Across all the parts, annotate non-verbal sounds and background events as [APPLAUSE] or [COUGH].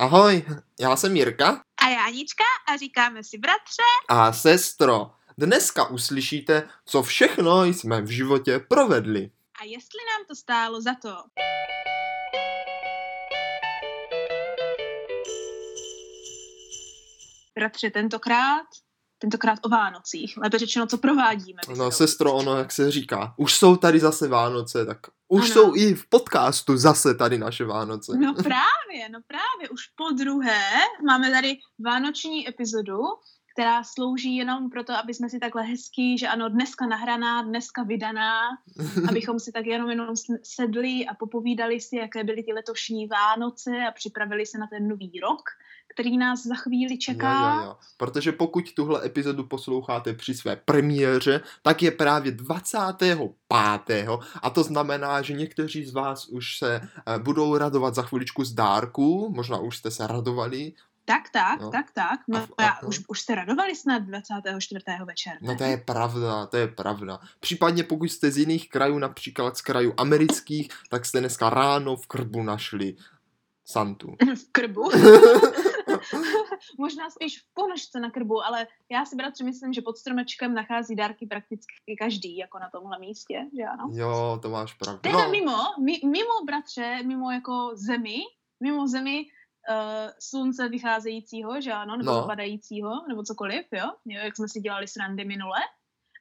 Ahoj, já jsem Jirka. A já Anička a říkáme si bratře. A sestro. Dneska uslyšíte, co všechno jsme v životě provedli. A jestli nám to stálo za to. Bratře, tentokrát tentokrát o Vánocích. Lépe řečeno, co provádíme. No, sestro, ono, jak se říká, už jsou tady zase Vánoce, tak už ano. jsou i v podcastu zase tady naše Vánoce. No právě, no právě, už po druhé máme tady vánoční epizodu, která slouží jenom proto, aby jsme si takhle hezký, že ano, dneska nahraná, dneska vydaná, [LAUGHS] abychom si tak jenom jenom sedli a popovídali si, jaké byly ty letošní Vánoce a připravili se na ten nový rok který nás za chvíli čeká. Jo, jo, jo. Protože pokud tuhle epizodu posloucháte při své premiéře, tak je právě 25. A to znamená, že někteří z vás už se eh, budou radovat za chviličku z dárku, možná už jste se radovali, tak, tak, no. tak, tak. No, a, a, už, už jste radovali snad 24. večer. Ne? No to je pravda, to je pravda. Případně pokud jste z jiných krajů, například z krajů amerických, tak jste dneska ráno v krbu našli Santu. V krbu? [LAUGHS] Možná spíš v ponožce na krbu, ale já si bratře myslím, že pod stromečkem nachází dárky prakticky každý, jako na tomhle místě, že ano? Jo, to máš pravdu. Teda no. mimo, mi, mimo bratře, mimo jako zemi, mimo zemi uh, slunce vycházejícího, že ano, nebo no. padajícího, nebo cokoliv, jo? jo, jak jsme si dělali srandy minule.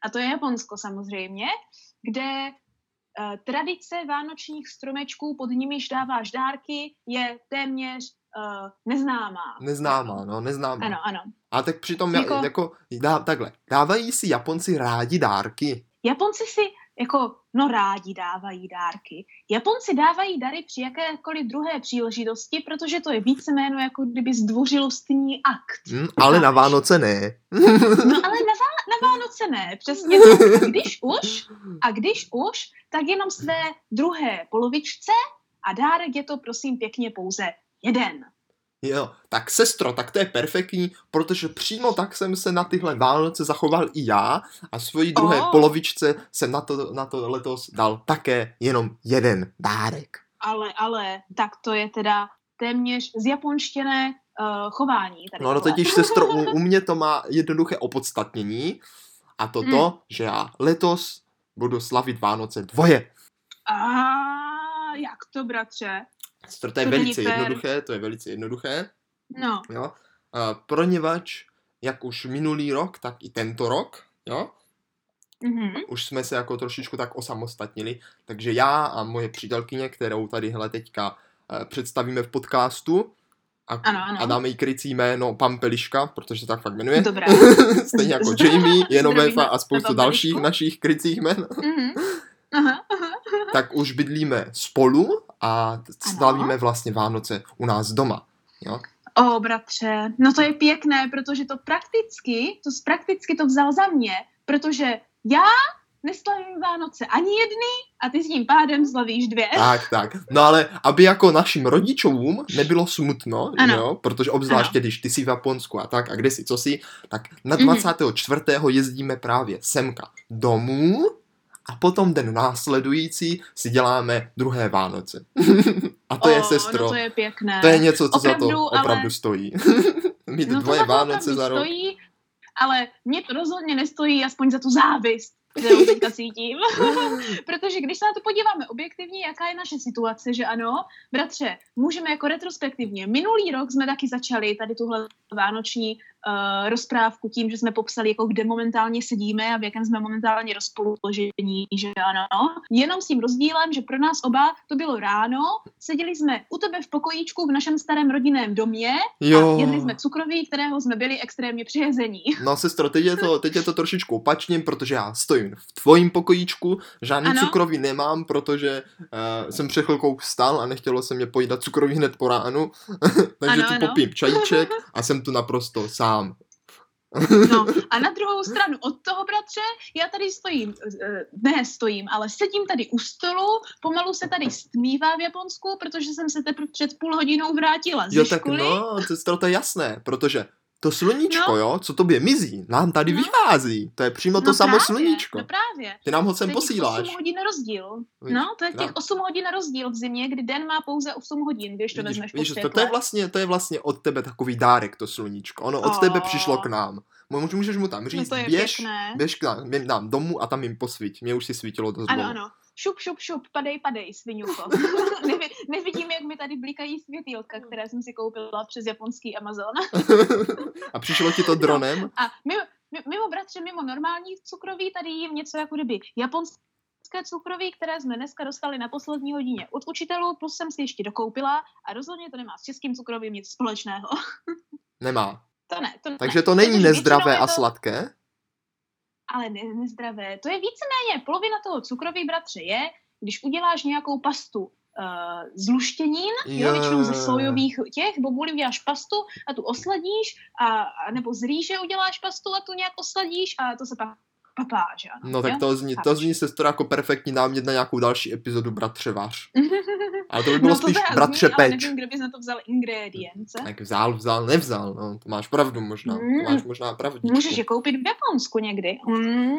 A to je Japonsko samozřejmě, kde tradice vánočních stromečků, pod nimiž dáváš dárky, je téměř uh, neznámá. Neznámá, no, neznámá. Ano, ano. A tak přitom, jako, jako dá, takhle, dávají si Japonci rádi dárky? Japonci si, jako, no rádi dávají dárky. Japonci dávají dary při jakékoliv druhé příležitosti, protože to je víceméno jako kdyby zdvořilostní akt. Hmm, ale na Vánoce ne. no ale na, Vá- na Vánoce ne, přesně tak. Když už, a když už, tak jenom své druhé polovičce a dárek je to prosím pěkně pouze jeden. Jo, tak sestro, tak to je perfektní, protože přímo tak jsem se na tyhle Vánoce zachoval i já a svojí druhé oh. polovičce jsem na to, na to letos dal také jenom jeden dárek. Ale, ale, tak to je teda téměř zjaponštěné uh, chování. Tady no, no totiž, sestro, u, u mě to má jednoduché opodstatnění a to hmm. to, že já letos budu slavit Vánoce dvoje. A jak to, bratře? To, to je velice jednoduché, to je velice jednoduché. No. Jo? Uh, proněvač, jak už minulý rok, tak i tento rok, jo? Mm-hmm. Už jsme se jako trošičku tak osamostatnili, takže já a moje přítelkyně, kterou tady hele teďka uh, představíme v podcastu, a, ano, ano. a dáme jí krycí jméno Pampeliška, protože se tak fakt jmenuje. Dobré. [LAUGHS] Stejně jako [LAUGHS] Jamie, Jenovefa a spoustu dalších našich krycích jmen. Mm-hmm. Aha, aha. tak už bydlíme spolu a slavíme vlastně Vánoce u nás doma. Jo? O, bratře, no to je pěkné, protože to prakticky, to prakticky to vzal za mě, protože já neslavím Vánoce ani jedny a ty s tím pádem slavíš dvě. Tak, tak. No ale aby jako našim rodičům nebylo smutno, ano. jo, protože obzvláště ano. když ty jsi v Japonsku a tak a kde jsi, co jsi, tak na 24. Mm-hmm. jezdíme právě semka domů a potom den následující si děláme druhé Vánoce. [LAUGHS] a to o, je sestro. No to je pěkné. To je něco, co opravdu, za to opravdu ale... stojí. [LAUGHS] Mít no dvoje Vánoce za rok. Stojí, ale mě to rozhodně nestojí aspoň za tu závist kterou teďka [LAUGHS] cítím. Protože když se na to podíváme objektivně, jaká je naše situace, že ano, bratře, můžeme jako retrospektivně. Minulý rok jsme taky začali tady tuhle vánoční uh, rozprávku tím, že jsme popsali, jako kde momentálně sedíme a v jakém jsme momentálně rozpoložení, že ano. Jenom s tím rozdílem, že pro nás oba to bylo ráno, seděli jsme u tebe v pokojíčku v našem starém rodinném domě jo. a jedli jsme cukroví, kterého jsme byli extrémně přihezení. [LAUGHS] No sestro, teď je to, teď je to trošičku opačně, protože já stojím v tvojím pokojíčku, žádný ano. cukroví nemám, protože uh, jsem před chvilkou vstal a nechtělo se mě pojídat cukroví hned po ránu, [LAUGHS] takže ano, tu ano. popím čajíček [LAUGHS] a jsem tu naprosto sám sám. No a na druhou stranu od toho, bratře, já tady stojím, eh, ne stojím, ale sedím tady u stolu, pomalu se tady stmívá v Japonsku, protože jsem se teprve před půl hodinou vrátila ze jo, školy. tak no, to, to je jasné, protože to sluníčko, no. jo, co tobě mizí, nám tady no. vychází. To je přímo to no samo právě, sluníčko. No právě. Ty nám ho sem posíláš. 8 hodin rozdíl. No, to je těch 8 hodin rozdíl v zimě, kdy den má pouze 8 hodin, když to vezmeš víš, to, to, je vlastně, to je vlastně od tebe takový dárek, to sluníčko. Ono od oh. tebe přišlo k nám. Můžeš mu tam no říct, no běž, běž k nám, nám domů a tam jim posvíť. Mě už si svítilo dost Ano, ano šup, šup, šup, padej, padej, svinuko. [LAUGHS] Nevi, nevidím, jak mi tady blikají světýlka, které jsem si koupila přes japonský Amazon. [LAUGHS] a přišlo ti to dronem? No, a mimo, mimo bratře, mimo normální cukroví, tady jim něco jako kdyby japonské cukroví, které jsme dneska dostali na poslední hodině od učitelů, plus jsem si ještě dokoupila a rozhodně to nemá s českým cukrovým nic společného. Nemá. To ne. To Takže to není nezdravé a sladké? Ale ne, nezdravé. To je víceméně polovina toho cukroví bratře je, když uděláš nějakou pastu uh, z luštěnin, jo, většinou ze sojových těch bobulí uděláš pastu a tu osladíš, a, a nebo z rýže uděláš pastu a tu nějak osladíš a to se pak papáž. Ano, no tak to zní, to zní sestra jako perfektní námět na nějakou další epizodu Bratře váš. [LAUGHS] Ale to by bylo no to spíš Bratře zní, Peč. nevím, kdo by na to vzal ingredience. Tak vzal, vzal, nevzal, no, to máš pravdu možná, mm. to máš možná pravdu. Můžeš je koupit v Japonsku někdy. Mm.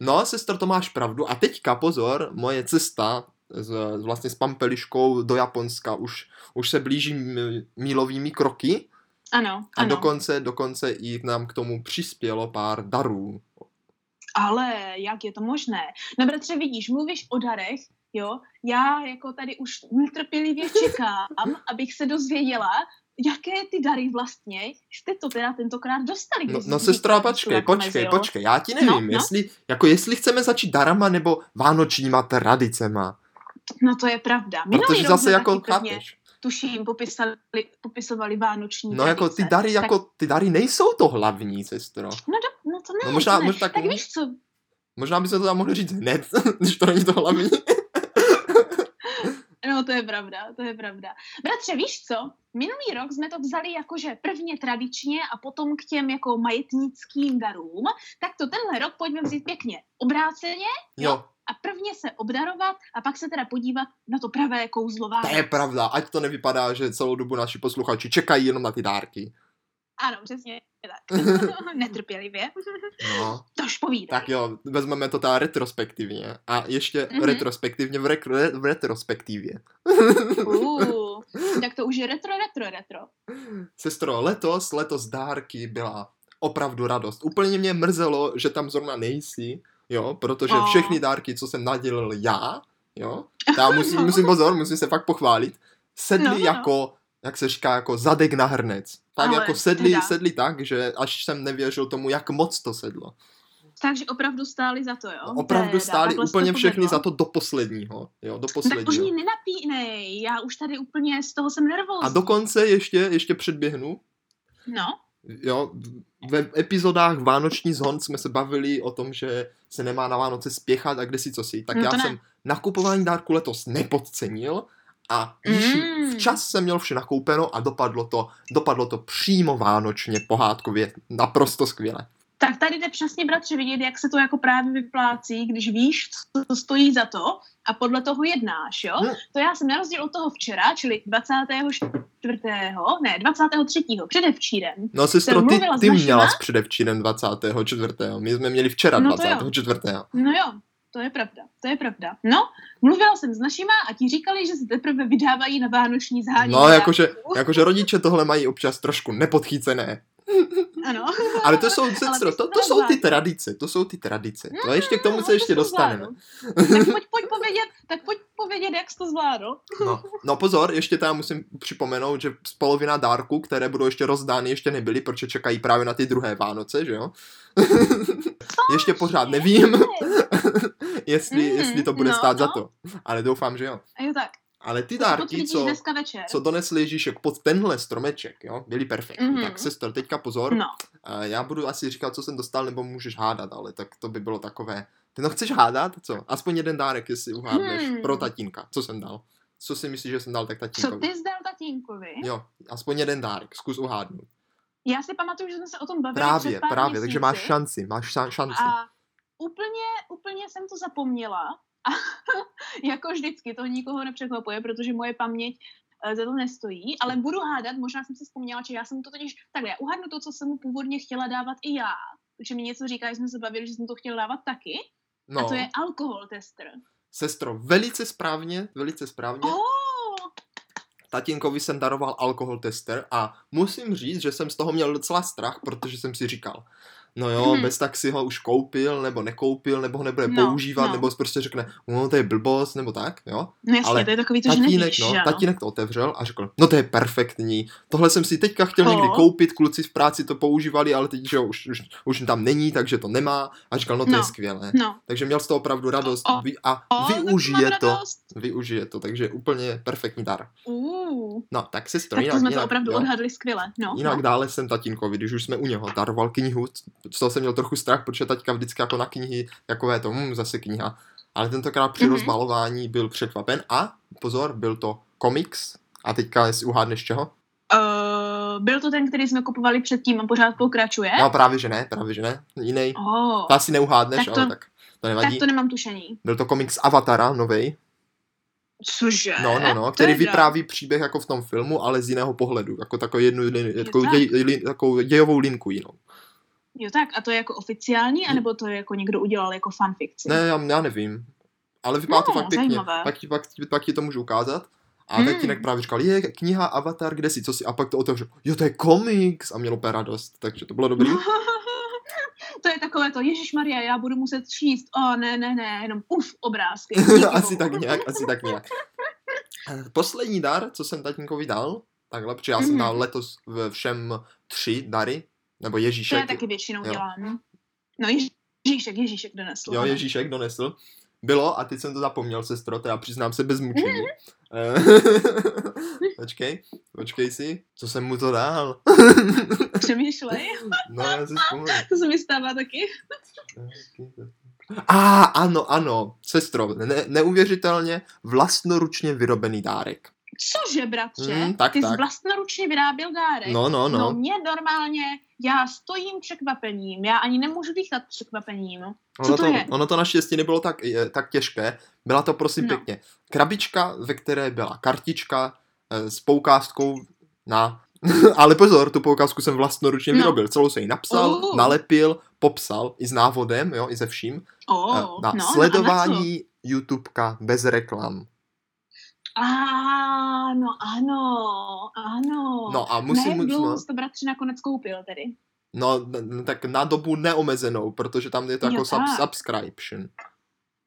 [LAUGHS] no, sestro, to máš pravdu. A teďka pozor, moje cesta s, vlastně s Pampeliškou do Japonska už, už se blíží mílovými kroky. Ano, A dokonce, dokonce i nám k tomu přispělo pár darů. Ale jak je to možné? No bratře, vidíš, mluvíš o darech, jo, já jako tady už netrpělivě [LAUGHS] čekám, abych se dozvěděla, jaké ty dary vlastně jste to teda tentokrát dostali. No, no sestra, počkej, počkej, počkej, já ti nevím, no, no. jestli, jako jestli chceme začít darama nebo vánočníma tradicema. No to je pravda. Minulý Protože zase jako chápeš tuším, popisali, popisovali vánoční No jako ty dary, tak... jako ty dary nejsou to hlavní, sestro. No, do, no to ne, no možná, to ne. Možná, tak, tak víš co? Možná by se to tam mohli říct hned, [LAUGHS] když to není to hlavní. No, to je pravda, to je pravda. Bratře, víš co? Minulý rok jsme to vzali jakože prvně tradičně a potom k těm jako majetnickým darům, tak to tenhle rok pojďme vzít pěkně obráceně. Jo. jo a prvně se obdarovat a pak se teda podívat na to pravé kouzlová. To je pravda, ať to nevypadá, že celou dobu naši posluchači čekají jenom na ty dárky. Ano, přesně tak. [LAUGHS] Netrpělivě. No. Tož povídej. Tak jo, vezmeme to ta retrospektivně. A ještě mm-hmm. retrospektivně v, re- v retrospektivě. uh, tak to už je retro, retro, retro. Sestro, letos, letos dárky byla opravdu radost. Úplně mě mrzelo, že tam zrovna nejsi, jo, protože oh. všechny dárky, co jsem nadělil já, jo, [LAUGHS] já musím, no. musím pozor, musím se fakt pochválit, sedli no, no. jako, jak se říká, jako zadek na hrnec. Tak Ale jako sedli, teda. sedli tak, že až jsem nevěřil tomu, jak moc to sedlo. Takže opravdu stáli za to, jo? No, opravdu teda, stáli úplně všechny za to do posledního, jo, do posledního. Tak už mě nenapínej, já už tady úplně z toho jsem nervózní. A dokonce ještě, ještě předběhnu. No. Jo, ve epizodách Vánoční zhon jsme se bavili o tom, že se nemá na Vánoce spěchat a kde si co si. Tak no já ne. jsem nakupování dárku letos nepodcenil a mm. včas jsem měl vše nakoupeno a dopadlo to, dopadlo to přímo vánočně, pohádkově, naprosto skvěle tak tady jde přesně, bratře, vidět, jak se to jako právě vyplácí, když víš, co to stojí za to a podle toho jednáš, jo? Hmm. To já jsem na rozdíl od toho včera, čili 24. ne, 23. předevčírem. No sestro, ty, ty měla s předevčírem 24. My jsme měli včera no 24. No jo, to je pravda, to je pravda. No, mluvila jsem s našima a ti říkali, že se teprve vydávají na vánoční zhání. No, jakože, jakože rodiče tohle mají občas trošku nepodchycené. Ano. Ale to jsou, [LAUGHS] sestro, to, to jsou ty tradice, to jsou ty tradice. To ještě k tomu se ještě dostaneme. tak pojď, pojď povědět, tak pojď povědět, jak jsi to zvládl. No, no pozor, ještě tam musím připomenout, že z polovina dárků, které budou ještě rozdány, ještě nebyly, protože čekají právě na ty druhé Vánoce, že jo? ještě pořád nevím, [LAUGHS] jestli, mm, jestli to bude no, stát no. za to. Ale doufám, že jo. Jo tak. Ale ty dárky, co, co donesli Ježíšek pod tenhle stromeček, jo, byli perfektní. Mm-hmm. Tak sestr, teďka pozor. No. Uh, já budu asi říkat, co jsem dostal, nebo můžeš hádat, ale tak to by bylo takové. Ty no chceš hádat? Co? Aspoň jeden dárek, jestli uhádneš. Hmm. Pro tatínka. Co jsem dal? Co si myslíš, že jsem dal tak tatínkovi? Co ty jsi dal tatínkovi? Jo, aspoň jeden dárek. Zkus uhádnout. Já si pamatuju, že jsme se o tom bavili Právě, před pár právě, měsíci. takže máš šanci, máš šanci. A úplně, úplně jsem to zapomněla, a [LAUGHS] jako vždycky, to nikoho nepřekvapuje, protože moje paměť za to nestojí, ale budu hádat, možná jsem si vzpomněla, že já jsem to totiž, takhle, já uhádnu to, co jsem mu původně chtěla dávat i já, protože mi něco říká, že jsme se bavili, že jsem to chtěla dávat taky, no. a to je alkohol tester. Sestro, velice správně, velice správně. Oh! Tatínkovi jsem daroval alkohol tester a musím říct, že jsem z toho měl docela strach, protože jsem si říkal, no jo, mm-hmm. bez tak si ho už koupil, nebo nekoupil, nebo ho nebude no, používat, no. nebo prostě řekne, no to je blbost, nebo tak, jo. No jasně, Ale to je takový to, tatínek, že nevíš, no, tatínek to otevřel a řekl, no to je perfektní, tohle jsem si teďka chtěl oh. někdy koupit, kluci v práci to používali, ale teď, že už, už, už tam není, takže to nemá a říkal, no to no. je skvělé. No. Takže měl z toho opravdu radost oh. a oh, využije to, radost. využije to, takže úplně perfektní dar. Uh. No, tak se tak to jsme jinak, to opravdu jo. odhadli skvěle. No, jinak no. dále jsem tatínkovi, když už jsme u něho, daroval knihu, z toho jsem měl trochu strach, protože taťka vždycky jako na knihy, takové to, hm, zase kniha. Ale tentokrát při mm-hmm. rozbalování byl překvapen a pozor, byl to komiks. A teďka, jestli uhádneš čeho? Uh, byl to ten, který jsme kupovali předtím a pořád pokračuje? No právě, že ne, právě, že ne. Jiný. Oh. To asi neuhádneš, tak to, ale tak to nevadí. Tak to nemám tušení. Byl to komiks Avatara, novej. Cože? No, no, no, který vypráví příběh jako v tom filmu, ale z jiného pohledu, jako takovou jednu, děj, děj, takovou dějovou linku jinou. Jo tak, a to je jako oficiální, anebo to je jako někdo udělal jako fanfikci? Ne, já, já nevím. Ale vypadá no, to fakt pěkně. Pak, ti, pak, pak ti to můžu ukázat. A hmm. tatínek právě říkal, je kniha Avatar, kde si, co si, a pak to otevřel, jo to je komiks a měl úplně radost, takže to bylo dobrý. [LAUGHS] to je takové to, Ježíš Maria, já budu muset číst, o oh, ne, ne, ne, jenom uf, obrázky. [LAUGHS] asi tak nějak, asi tak nějak. Poslední dar, co jsem tatínkovi dal, takhle, protože já jsem mm-hmm. dal letos všem tři dary, nebo Ježíšek. To já taky většinou jo. dělám. No Ježíšek, Ježíšek donesl. Jo, Ježíšek donesl. Bylo a teď jsem to zapomněl, sestro, teda přiznám se bez mučení. [LAUGHS] [LAUGHS] počkej, počkej si, co jsem mu to dal? [LAUGHS] Přemýšlej. no, já si vzpomínám. To se mi stává taky. A, ah, ano, ano, sestro, ne, neuvěřitelně vlastnoručně vyrobený dárek. Cože, bratře? Mm, tak, Ty tak. jsi vlastnoručně vyráběl dárek? No, no, no. No mě normálně, já stojím překvapením, já ani nemůžu dýchat překvapením. Co ono to, to je? Ono to naštěstí nebylo tak, tak těžké, byla to prosím no. pěkně krabička, ve které byla kartička e, s poukázkou na [LAUGHS] ale pozor, tu poukázku jsem vlastnoručně no. vyrobil. Celou jsem ji napsal, uh. nalepil, popsal i s návodem, jo, i ze vším. Oh, na no, sledování na YouTubeka bez reklam. Ano, ano, ano. No a musím... Ne, no, to bratři nakonec koupil tedy. No, tak na dobu neomezenou, protože tam je to jo, jako sub, subscription.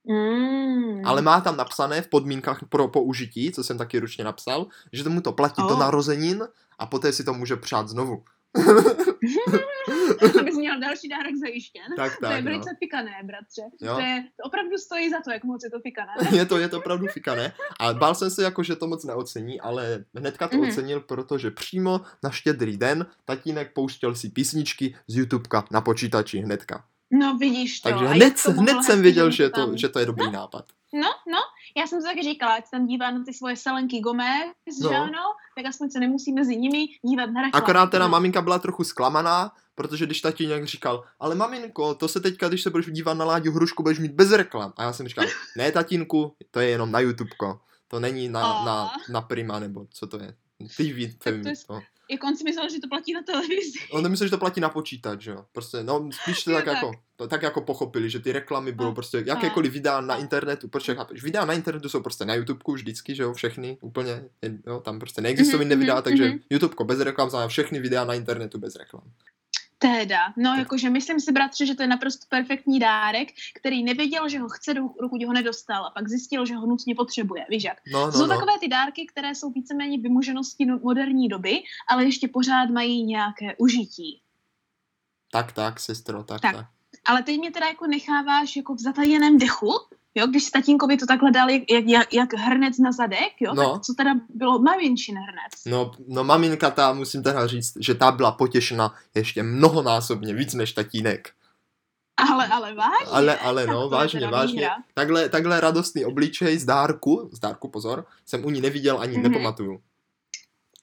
Mm. Ale má tam napsané v podmínkách pro použití, co jsem taky ručně napsal, že tomu to platí oh. do narozenin a poté si to může přát znovu. [LAUGHS] [LAUGHS] Abys měl další dárek zajištěn. Tak, tak, to je velice no. fikané, bratře. Jo? To, je, to opravdu stojí za to, jak moc je to fikané. [LAUGHS] je to, je to opravdu fikané. A bál jsem se jako, že to moc neocení, ale hnedka to mm-hmm. ocenil, protože přímo na štědrý den tatínek pouštěl si písničky z YouTubeka na počítači hnedka. No vidíš to. Takže hned, hned jsem věděl, že to, že to je dobrý no. nápad. No, no, já jsem to taky říkala, ať tam dívá na ty svoje selenky Gomez, no. že ano, tak aspoň se nemusí mezi nimi dívat na reklamu. Akorát teda maminka byla trochu zklamaná, protože když tatínek říkal, ale maminko, to se teďka, když se budeš dívat na Láďu Hrušku, budeš mít bez reklam. A já jsem říkal, ne tatínku, to je jenom na YouTubeko, to není na, na, na Prima, nebo co to je. TV, to, je, to, jako on si myslel, že to platí na televizi. On nemyslel, že to platí na počítač, jo. Prostě, no, spíš to tak, tak, jako, to, tak jako pochopili, že ty reklamy budou no. prostě jakékoliv videa na internetu, protože chápeš, videa na internetu jsou prostě na YouTubeku vždycky, že jo, všechny, úplně, jo, tam prostě neexistují mm-hmm, videa, mm-hmm. takže mhm. YouTubeko bez reklam znamená všechny videa na internetu bez reklam. Teda, no jakože myslím si, bratře, že to je naprosto perfektní dárek, který nevěděl, že ho chce, dokud ho nedostal a pak zjistil, že ho nutně potřebuje, víš jak. No, no, jsou no. takové ty dárky, které jsou víceméně vymoženosti no, moderní doby, ale ještě pořád mají nějaké užití. Tak, tak, sestro, tak, tak. tak. Ale teď mě teda jako necháváš jako v zatajeném dechu, Jo, když tatínkovi to takhle dal jak, jak, jak hrnec na zadek, jo, no. tak co teda bylo maminčin hrnec? No, no maminka ta, musím teda říct, že ta byla potěšena ještě mnohonásobně víc než tatínek. Ale, ale vážně. Ale, ale no, vážně, vážně. Takhle, takhle radostný obličej z dárku, z dárku pozor, jsem u ní neviděl ani mm-hmm. nepamatuju.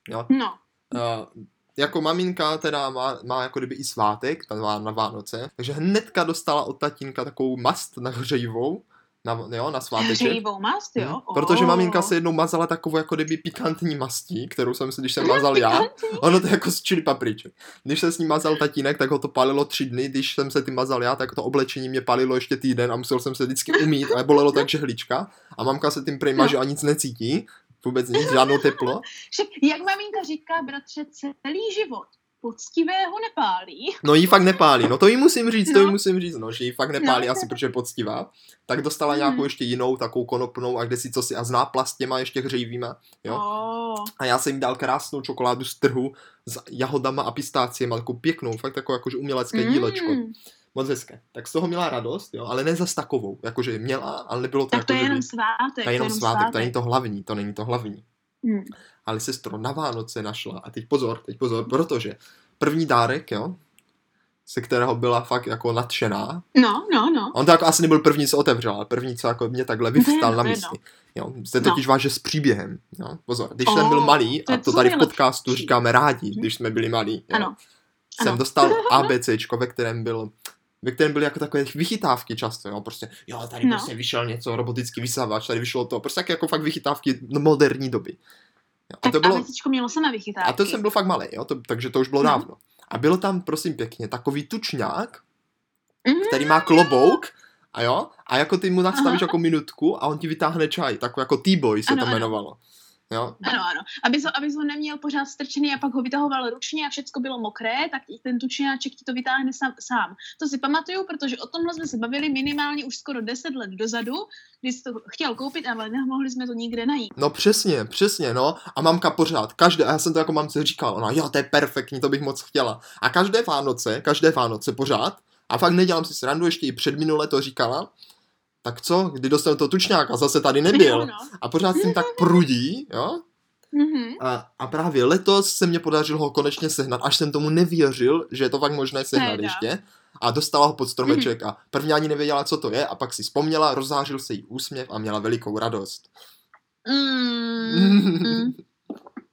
Jo? No. Uh, jako maminka teda má, má jako kdyby i svátek na, na Vánoce, takže hnedka dostala od tatínka takovou mast na hřejivou, na, jo, na sváteček. Hřejivou mast, jo? Hmm. Protože Oh. maminka se jednou mazala takovou jako kdyby pikantní mastí, kterou jsem si, když jsem mazal já, ono to je jako z chili papriček. Když se s ním mazal tatínek, tak ho to palilo tři dny, když jsem se tím mazal já, tak to oblečení mě palilo ještě týden a musel jsem se vždycky umít a bolelo tak žehlička. A mamka se tím prej maže a nic necítí, vůbec nic, žádnou teplo. Však, jak maminka říká, bratře, celý život poctivého nepálí. No jí fakt nepálí, no to jí musím říct, to jí No. musím říct, no, že jí fakt nepálí No. asi, protože je poctivá. Tak dostala Mhm. nějakou ještě jinou, takovou konopnou a kde si co si a s náplastěma ještě hřejivýma, jo. Oh. A já jsem jim dal krásnou čokoládu z trhu s jahodama a pistáciemi, takovou pěknou, fakt takovou jakože umělecké Mm. dílečko. Moc hezké. Tak z toho měla radost, jo, ale ne zas takovou, jakože měla, ale nebylo to Tak jako, to je jenom svátek. to je jenom svátek, to není to hlavní, to není to hlavní. Hmm. Ale sestro na Vánoce našla, a teď pozor, teď pozor, protože první dárek, jo, se kterého byla fakt jako nadšená. No, no, no. On to jako asi nebyl první, co otevřel, ale první, co jako mě takhle vyvstal No, na místě. Jo, se No. totiž váže s příběhem. Jo, pozor, když Oh, jsem byl malý, to a to tady v podcastu říkáme rádi, když jsme byli malí. Jo, Ano. Jsem ano. dostal [LAUGHS] ABCčko, ve kterém byl ve kterém byly jako takové vychytávky často, jo, prostě, jo, tady No. prostě vyšel něco, robotický vysavač, tady vyšlo to, prostě tak jako fakt vychytávky moderní doby. Jo, a Tak to bylo, ABCčko mělo se na vychytávky. a to jsem byl fakt malý, jo, to, takže to už bylo No. dávno. A bylo tam, prosím pěkně, takový tučňák, Mhm. který má klobouk, a jo, a jako ty mu nastavíš Aha. jako minutku a on ti vytáhne čaj, takový jako T-boy se Ano, to ano. Jo, Ano, ano. Aby ho, aby ho neměl pořád strčený a pak ho vytahoval ručně a všecko bylo mokré, tak i ten tučňáček ti to vytáhne sám, sám. To si pamatuju, protože o tomhle jsme se bavili minimálně už skoro 10 let dozadu, kdy jsi to chtěl koupit, ale nemohli jsme to nikde najít. No přesně, přesně, no. A mamka pořád, každé, a já jsem to jako mamce říkal, ona, jo, to je perfektní, to bych moc chtěla. A každé Vánoce, každé Vánoce pořád, a fakt nedělám si srandu, ještě i před minule to říkala, tak co, kdy dostal to tučňáka, zase tady nebyl. A pořád s tím tak prudí, jo. Mhm. A, a právě letos se mě podařilo ho konečně sehnat, až jsem tomu nevěřil, že je to fakt možné sehnat ještě. A dostala ho pod stromeček a první ani nevěděla, co to je, a pak si vzpomněla, rozzářil se jí úsměv a měla velikou radost. Mm.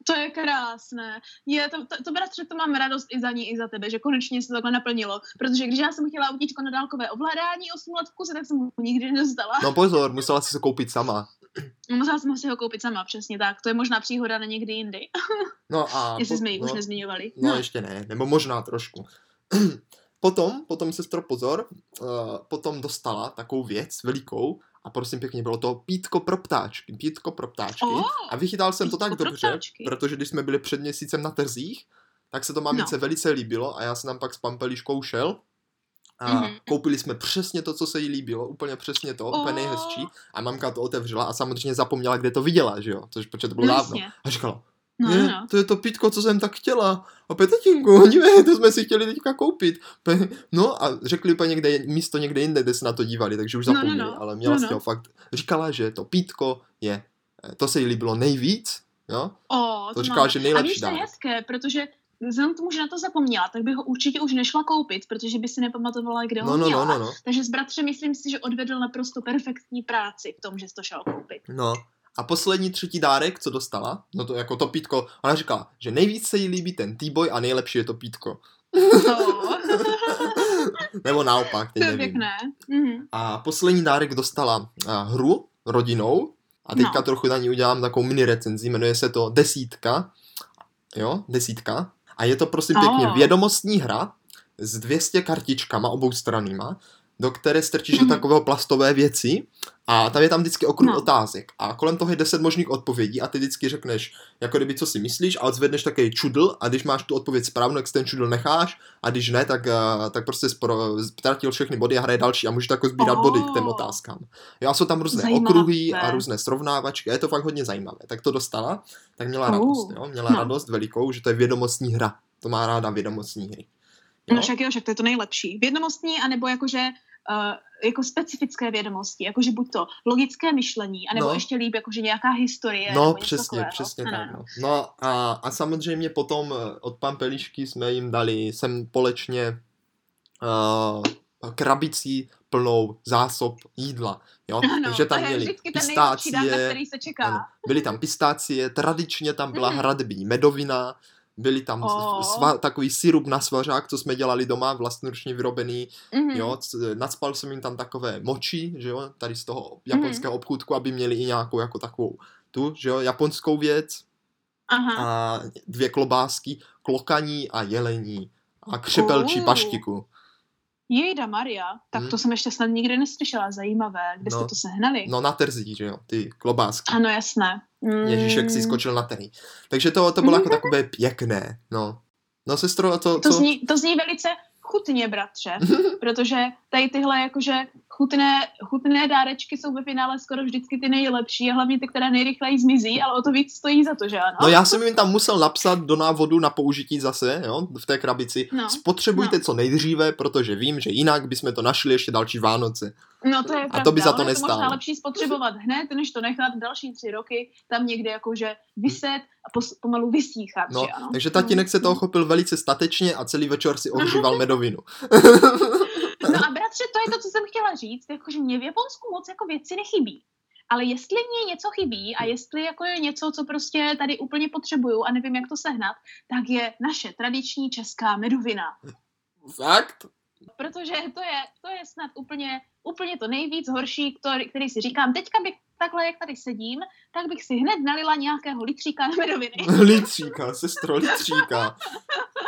To je krásné. Je, to, to, to bratře, to mám radost i za ní, i za tebe, že konečně se to takhle naplnilo. Protože když já jsem chtěla autíčko na dálkové ovládání 8 let v kuse, tak jsem ho nikdy nedostala. No pozor, musela si se koupit sama. Musela jsem si ho koupit sama, přesně tak. To je možná příhoda na někdy jindy, [LAUGHS] No a... [LAUGHS] jestli po- jsme ji no, už nezmiňovali. No, ještě ne, nebo možná trošku. [CLEARS THROAT] potom, potom sestro pozor, uh, potom dostala takovou věc velikou a prosím pěkně, bylo to pítko pro ptáčky, pítko pro ptáčky. Oh, a vychytal jsem to tak dobře, ptáčky. protože když jsme byli před měsícem na trzích, tak se to mamince no. velice líbilo a já jsem tam pak s Pampeliškou šel a Mhm. koupili jsme přesně to, co se jí líbilo, úplně přesně to, úplně Oh. nejhezčí a mamka to otevřela a samozřejmě zapomněla, kde to viděla, že jo, což protože to bylo No dávno. A říkala, No, ne, no, no. to je to pitko, co jsem tak chtěla. A pe, tatínku, dívej, [LAUGHS] to jsme si chtěli teďka koupit. No a řekli úplně někde, místo někde jinde, kde se na to dívali, takže už No, no, zapomněli, no. ale měla No, z no. toho fakt, říkala, že to pítko je, eh, to se jí líbilo nejvíc, jo, O, to to říkala, že A nejlepší víš, to je hezké, protože vzhledem k tomu, že na to zapomněla, tak bych ho určitě už nešla koupit, protože by si nepamatovala, kde ho No, no, měla. no, no, no, Takže s bratře myslím si, že odvedl naprosto perfektní práci v tom, že jsi to šel koupit. no. A poslední třetí dárek, co dostala, no to jako to pítko, ona říkala, že nejvíc se jí líbí ten T-boy a nejlepší je to pítko. To, [LAUGHS] Nebo naopak, teď to je nevím. pěkné. Mhm. A poslední dárek dostala a, hru rodinou. A teďka No. trochu na ní udělám takovou mini recenzi, jmenuje se to Desítka. Jo, Desítka. A je to prosím pěkně Oh. vědomostní hra s 200 kartičkama oboustranýma, do které strčíš Mhm. do takového plastové věci a tam je tam vždycky okruh No. otázek a kolem toho je 10 možných odpovědí a ty vždycky řekneš, jako kdyby co si myslíš a odzvedneš takový čudl a když máš tu odpověď správnou, tak si ten čudl necháš a když ne, tak, eh, tak prostě ztratil všechny body a hraje další a můžeš jako sbírat body k těm Oh. otázkám. Jo, a jsou tam různé Zajímavé. okruhy a různé srovnávačky a je to fakt hodně zajímavé. Tak to dostala, tak měla Oh. radost, jo? měla No. radost velikou, že to je vědomostní hra. To má ráda vědomostní hry. Jo? No však jo, však to je to nejlepší. Vědomostní, anebo jakože uh, jako specifické vědomosti, jakože buď to logické myšlení, anebo No. ještě líp jakože nějaká historie. No, přesně, takového. přesně Ano, tak. No, no a, a samozřejmě potom eh, od Pampelišky jsme jim dali sem společně uh, krabici plnou zásob jídla. Jo? Ano, Takže tam měli na pistácie, který se čeká. ano, byly tam pistácie, tradičně tam byla Mhm. hradbí medovina, byli tam Oh. sva, takový syrup na svařák, co jsme dělali doma, vlastnoručně vyrobený, Mhm. jo, nadspal jsem jim tam takové moči, že jo, tady z toho japonského obchůdku, aby měli i nějakou jako takovou tu, že jo, japonskou věc Aha. a dvě klobásky, klokaní a jelení a křepelčí Oh. paštiku. Jejda Maria, tak Hmm. to jsem ještě snad nikdy neslyšela, zajímavé. Kde No. jste to sehnali? No na terzí, že jo, ty klobásky. Ano, jasné. Mm. Ježíšek si skočil na tený. Takže to, to bylo jako takové pěkné, no. No sestro, to, To co... zní, to zní velice chutně, bratře, [LAUGHS] protože tady tyhle jakože chutné, chutné dárečky jsou ve finále skoro vždycky ty nejlepší a hlavně ty, které nejrychleji zmizí, ale o to víc stojí za to, že ano? No já jsem jim tam musel napsat do návodu na použití zase, jo, v té krabici. No, Spotřebujte no. co nejdříve, protože vím, že jinak bychom to našli ještě další Vánoce. No to je A pravda, to by za to ale je to možná lepší spotřebovat hned, než to nechat další tři roky tam někde jakože vyset a pos, pomalu vysíchat, No, že ano? takže tatínek se Mm, toho chopil velice statečně a celý večer si ohříval [LAUGHS] medovinu. [LAUGHS] A bratře, to je to, co jsem chtěla říct, jakože mě v Japonsku moc jako věci nechybí. Ale jestli mě něco chybí a jestli jako je něco, co prostě tady úplně potřebuju a nevím, jak to sehnat, tak je naše tradiční česká medovina. Fakt? Protože to je, to je snad úplně, úplně to nejvíc horší, který, který si říkám. Teďka bych takhle, jak tady sedím, tak bych si hned nalila nějakého litříka na medoviny. [LAUGHS] Litříka, sestro, litříka.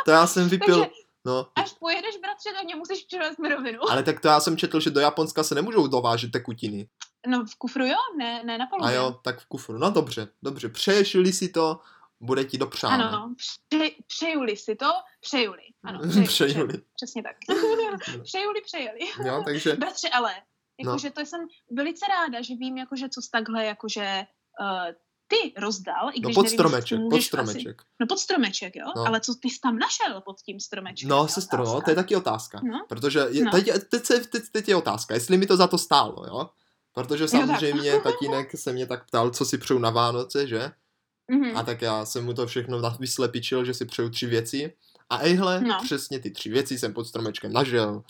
To já jsem vypil, Takže no. až pojedeš, bratře, tak mě musíš přivést medovinu. Ale tak to já jsem četl, že do Japonska se nemůžou dovážet tekutiny. No v kufru jo, ne, ne na A palubě. jo, tak v kufru. No dobře, dobře. Přeješ-li si to, bude ti dopřáno. Ano, pře, přejuli si to, přejuli. Ano, [LAUGHS] Přejuli. Přesně tak. [LAUGHS] [LAUGHS] přejuli, přejeli. Jo, takže, Bratře, ale, No. jakože to jsem velice ráda, že vím, jakože co takhle, jakože uh, ty rozdal, i no když pod nevím, stromeček, pod můžeš Asi, stromeček. no pod stromeček, jo? No. Ale co ty jsi tam našel pod tím stromečkem? No, sestro, no, otázka. to je taky otázka. No. Protože je, No. teď, teď, se, teď, teď je otázka, jestli mi to za to stálo, jo? Protože tak. samozřejmě tatínek se mě tak ptal, co si přeju na Vánoce, že? Mhm. A tak já jsem mu to všechno vyslepičil, že si přeju tři věci. A ejhle, No. přesně ty tři věci jsem pod stromečkem nažel.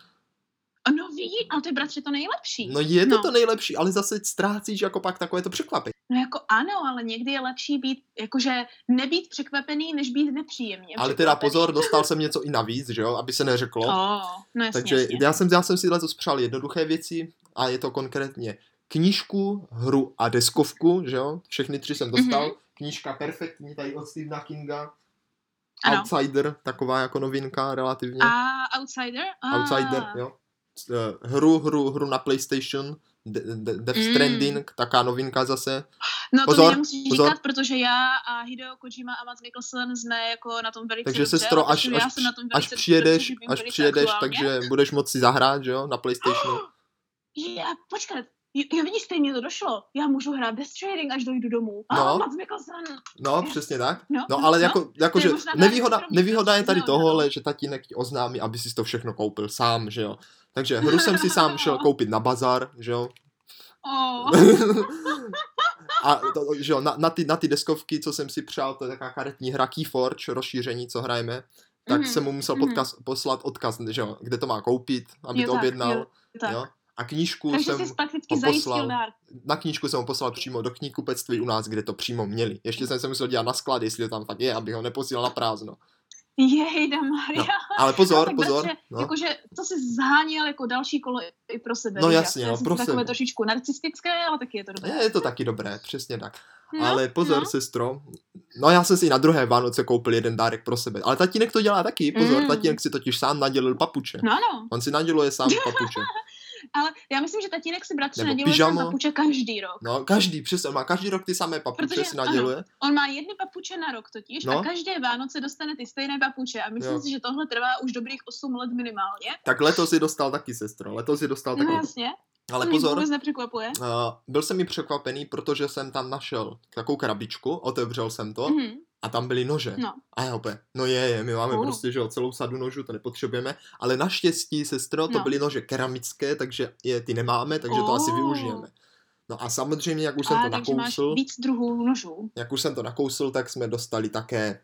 Ví, ale to je bratře to nejlepší. No je to No. to nejlepší, ale zase ztrácíš jako pak takové to překvapení. No jako ano, ale někdy je lepší být, jakože nebýt překvapený, než být nepříjemně Ale teda překvapený. pozor, dostal jsem něco i navíc, že jo, aby se neřeklo. Oh, no jasně, Takže jasně. já jsem, já jsem si letos přál jednoduché věci a je to konkrétně knížku, hru a deskovku, že jo? Všechny tři jsem dostal. Mhm. Knížka perfektní tady od Stephena Kinga. Ano. Outsider, taková jako novinka relativně. A Outsider? A, Outsider, jo. Eh, Hru, hru, hru na PlayStation, De- De- Death Mm. Stranding, taká novinka zase. No to Pozor, nemusíš pozor. říkat, protože já a Hideo Kojima a Matt Mikkelsen jsme jako na tom velice Takže dobře, sestro, až, já až, jsem na tom až dobře, přijedeš, vím až přijedeš, takže budeš moci zahrát, že jo, na PlayStationu. [GASPS] Já, počkat, jo, vidíš, stejně to došlo. Já můžu hrát Death Trading, až dojdu domů. No. A Matt Mikkelsen. No, přesně tak. No, No ale jako, jako To je že nevýhoda, nevýhoda je tady nevýhoda, toho, no. ale že tatínek ti oznámí, aby si to všechno koupil sám, že jo. Takže hru jsem si sám šel [LAUGHS] koupit na bazar, že jo. Oh. [LAUGHS] A to, že jo, na, na, ty, na ty deskovky, co jsem si přál, to je taková karetní hra Keyforge, rozšíření, co hrajeme, tak Mhm, jsem mu musel mhm. podkaz, poslat odkaz, že jo, kde to má koupit, aby Jo, to tak, objednal, jo, tak. jo. A knížku Takže jsem zajistil poslal. dár. na knížku jsem ho poslal přímo do knihkupectví u nás, kde to přímo měli. Ještě jsem se musel dělat na sklad, jestli to tam fakt je, aby ho neposílal na prázdno. Jejda Maria. No, ale pozor, tak pozor. bratře, No. Jakože to si zháněl jako další kolo i pro sebe. No jasně, no, pro takové trošičku narcistické, ale taky je to dobré. Je, je to taky dobré, přesně tak. No, ale pozor, no. sestro. No já jsem si na druhé Vánoce koupil jeden dárek pro sebe. Ale tatínek to dělá taky, pozor. Mm. Tatínek si totiž sám nadělil papuče. No ano, On si naděluje sám [LAUGHS] papuče. Ale já myslím, že tatínek si bratře naděluje pyžamo. sám papuče každý rok. No, každý, přesně, má každý rok ty samé papuče, Protože, si naděluje. On má jedny papuče na rok totiž No. a každé Vánoce dostane ty stejné papuče a myslím Jo. si, že tohle trvá už dobrých 8 let minimálně. Tak letos si dostal taky, sestro. Letos si dostal No taky. jasně, Ale pozor, nepřekvapuje. uh, byl jsem mi překvapený, protože jsem tam našel takovou krabičku, otevřel jsem to Mhm. A tam byly nože. No. A já opět, no je, je, my máme Uh. prostě, že jo, celou sadu nožů, to nepotřebujeme, ale naštěstí, sestro, to No. byly nože keramické, takže je ty nemáme, takže to asi využijeme. No a samozřejmě, jak už jsem A to takže máš nakousl, víc druhů nožů. jak už jsem to nakousl, tak jsme dostali také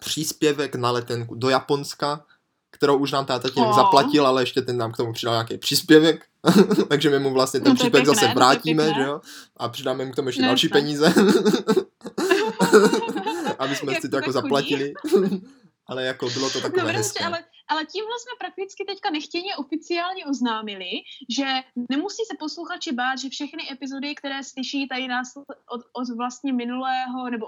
příspěvek na letenku do Japonska, kterou už nám táta tatínek Oh. zaplatil, ale ještě ten nám k tomu přidal nějaký příspěvek, [LAUGHS] takže my mu vlastně ten No příspěvek pěkné, zase je vrátíme, že jo, a přidáme mu k tomu ještě No další jasně. peníze. [LAUGHS] [LAUGHS] aby jsme si to jako zaplatili. [LAUGHS] ale jako bylo to takové no, hezké. Ale, ale tímhle jsme prakticky teďka nechtěně oficiálně oznámili, že nemusí se posluchači bát, že všechny epizody, které slyší tady nás od, od vlastně minulého, nebo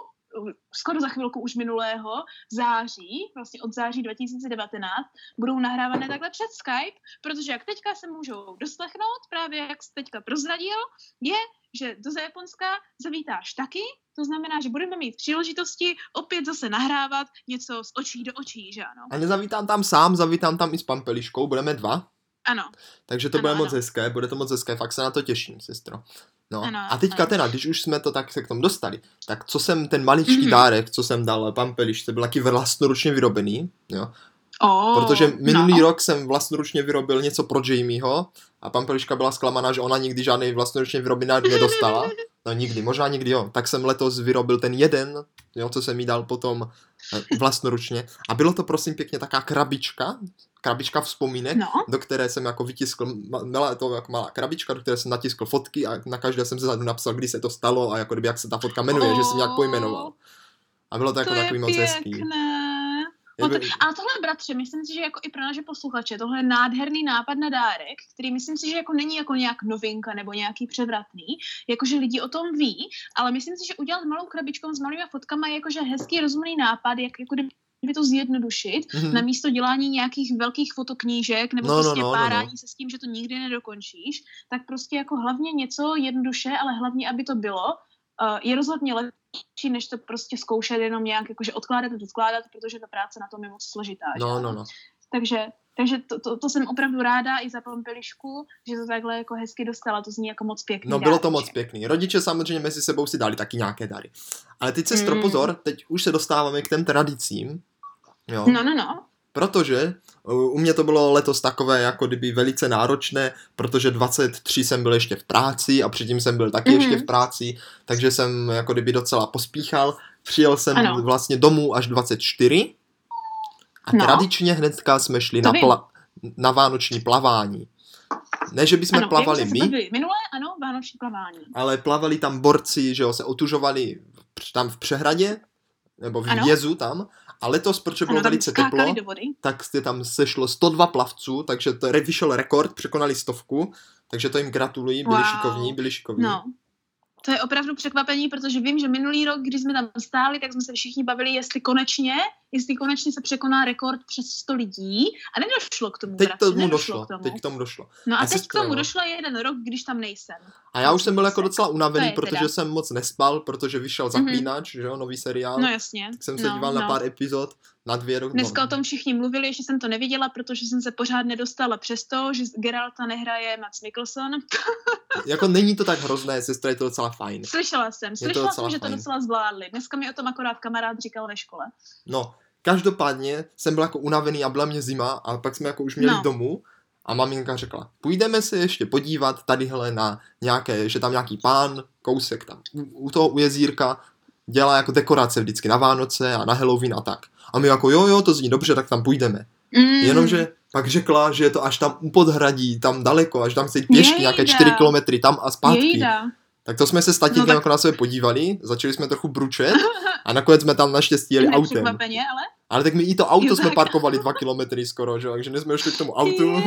skoro za chvilku už minulého září, vlastně od září 2019, budou nahrávané takhle přes Skype, protože jak teďka se můžou doslechnout, právě jak jsi teďka prozradil, je, že do Japonska zavítáš taky, to znamená, že budeme mít příležitosti opět zase nahrávat něco z očí do očí, že ano? A nezavítám tam sám, zavítám tam i s Pampeliškou, budeme dva. Ano. Takže to ano, bude ano. moc hezké, bude to moc hezké, fakt se na to těším, sestro. No. Ano, a teďka ano. teda, když už jsme to tak se k tomu dostali, tak co jsem, ten maličký mm-hmm. dárek, co jsem dal Pampelišce, byl taky vlastnoručně vyrobený, jo. Oh, Protože minulý no. rok jsem vlastnoručně vyrobil něco pro Jamieho a Pampeliška byla zklamaná, že ona nikdy žádný vlastnoručně vyrobený nedostala. [LAUGHS] No nikdy, možná nikdy jo. Tak jsem letos vyrobil ten jeden, jo, co jsem jí dal potom eh, vlastnoručně. A bylo to prosím pěkně taká krabička, krabička vzpomínek, no. do které jsem jako vytiskl, měla to jako malá krabička, do které jsem natiskl fotky a na každé jsem se zadu napsal, kdy se to stalo a jako kdyby jak se ta fotka jmenuje, oh, že jsem nějak pojmenoval. A bylo to, jako to jako takový moc hezký. No to, a tohle, bratře, myslím si, že jako i pro naše posluchače, tohle je nádherný nápad na dárek, který myslím si, že jako není jako nějak novinka nebo nějaký převratný, jakože lidi o tom ví, ale myslím si, že udělat malou krabičkou s malými fotkama je jakože hezký, rozumný nápad, jak jako kdyby to zjednodušit, mm-hmm. na místo dělání nějakých velkých fotoknížek nebo no, no prostě no, no, párání no, no. se s tím, že to nikdy nedokončíš, tak prostě jako hlavně něco jednoduše, ale hlavně, aby to bylo, uh, je rozhodně lepší, než to prostě zkoušet jenom nějak jakože odkládat a odkládat, protože ta práce na tom je moc složitá. No, že? no, no. Takže, takže to, to, to, jsem opravdu ráda i za Pompelišku, že to takhle jako hezky dostala, to zní jako moc pěkný. No bylo to moc pěkný. Rodiče samozřejmě mezi sebou si dali taky nějaké dary. Ale teď se mm. pozor, teď už se dostáváme k těm tradicím. Jo. No, no, no protože u mě to bylo letos takové jako kdyby velice náročné, protože 23 jsem byl ještě v práci a předtím jsem byl taky mm-hmm. ještě v práci, takže jsem jako kdyby docela pospíchal. Přijel jsem ano. vlastně domů až 24 a no. tradičně hnedka jsme šli na, pla- na vánoční plavání. Ne, že bychom ano, plavali my. Minulé, ano, vánoční plavání. Ale plavali tam borci, že jo, se otužovali tam v přehradě, nebo v jezu tam a letos, protože bylo velice teplo, tak se tam sešlo 102 plavců, takže to vyšel rekord, překonali stovku, takže to jim gratuluji, byli wow. šikovní, byli šikovní. No. To je opravdu překvapení, protože vím, že minulý rok, když jsme tam stáli, tak jsme se všichni bavili, jestli konečně, jestli konečně se překoná rekord přes 100 lidí a nedošlo k tomu. Teď k tomu došlo, k tomu. teď k tomu došlo. No a, a teď k tomu došlo jeden rok, když tam nejsem. A já už jsem byl jako docela unavený, protože teda. jsem moc nespal, protože vyšel mhm. Zaklínač, mm-hmm. že jo, nový seriál. No jasně. Tak jsem se no, díval no. na pár epizod na dvě roky. Dneska no. o tom všichni mluvili, ještě jsem to neviděla, protože jsem se pořád nedostala přesto, že Geralta nehraje Max Mikkelson. [LAUGHS] jako není to tak hrozné, sestra, je to docela fajn. Slyšela jsem, slyšela jsem, že to docela zvládli. Dneska mi o tom akorát kamarád říkal ve škole. No, každopádně jsem byl jako unavený a byla mě zima a pak jsme jako už měli no. domů a maminka řekla, půjdeme se ještě podívat tadyhle na nějaké, že tam nějaký pán, kousek tam u, u toho u jezírka, dělá jako dekorace vždycky na Vánoce a na Halloween a tak. A my jako jo, jo, to zní dobře, tak tam půjdeme. Mm. Jenomže pak řekla, že je to až tam u podhradí, tam daleko, až tam chce jít pěšky, nějaké čtyři kilometry tam a zpátky. Jejda. Tak to jsme se s tatínkem no, tak... jako na sebe podívali, začali jsme trochu bručet a nakonec jsme tam naštěstí jeli autem. ale? Ale tak my i to auto jo, jsme parkovali dva kilometry skoro, že? takže jsme šli k tomu autu.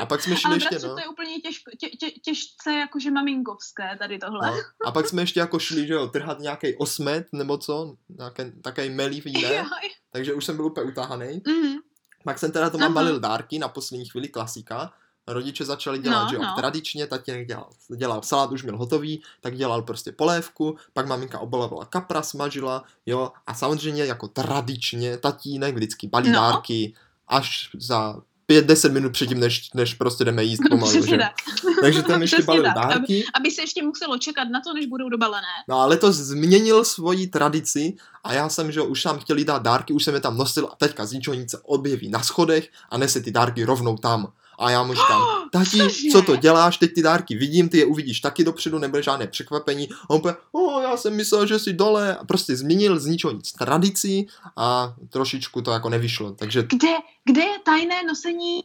A pak jsme šli Ale ještě, no. to je úplně těžko, tě, tě, těžce jakože maminkovské tady tohle. No. A pak jsme ještě jako šli, že jo, trhat nějaký osmet nebo co, nějaké, také melí [LAUGHS] jiné. Takže už jsem byl úplně utahaný. Mm-hmm. Pak jsem teda to mám balil dárky na poslední chvíli, klasika. Rodiče začali dělat, no, že jo, no. tradičně, tatínek dělal, dělal salát, už měl hotový, tak dělal prostě polévku, pak maminka obalovala kapra, smažila, jo, a samozřejmě jako tradičně tatínek vždycky balí no. dárky až za pět, deset minut předtím, než, než prostě jdeme jíst pomalu, že? Tak. Takže tam [LAUGHS] ještě balil tak. dárky. Aby, aby se ještě muselo čekat na to, než budou dobalené. No ale to změnil svoji tradici a já jsem, že už tam chtěli dát dárky, už jsem je tam nosil a teďka z ničeho nic se objeví na schodech a nese ty dárky rovnou tam. A já mu říkám, [GASPS] tati, co to děláš, teď ty dárky vidím, ty je uvidíš taky dopředu, nebude žádné překvapení. A on oh, já jsem myslel, že jsi dole. A prostě změnil z ničeho nic tradici a trošičku to jako nevyšlo. Takže... Kde, kde je tajné nosení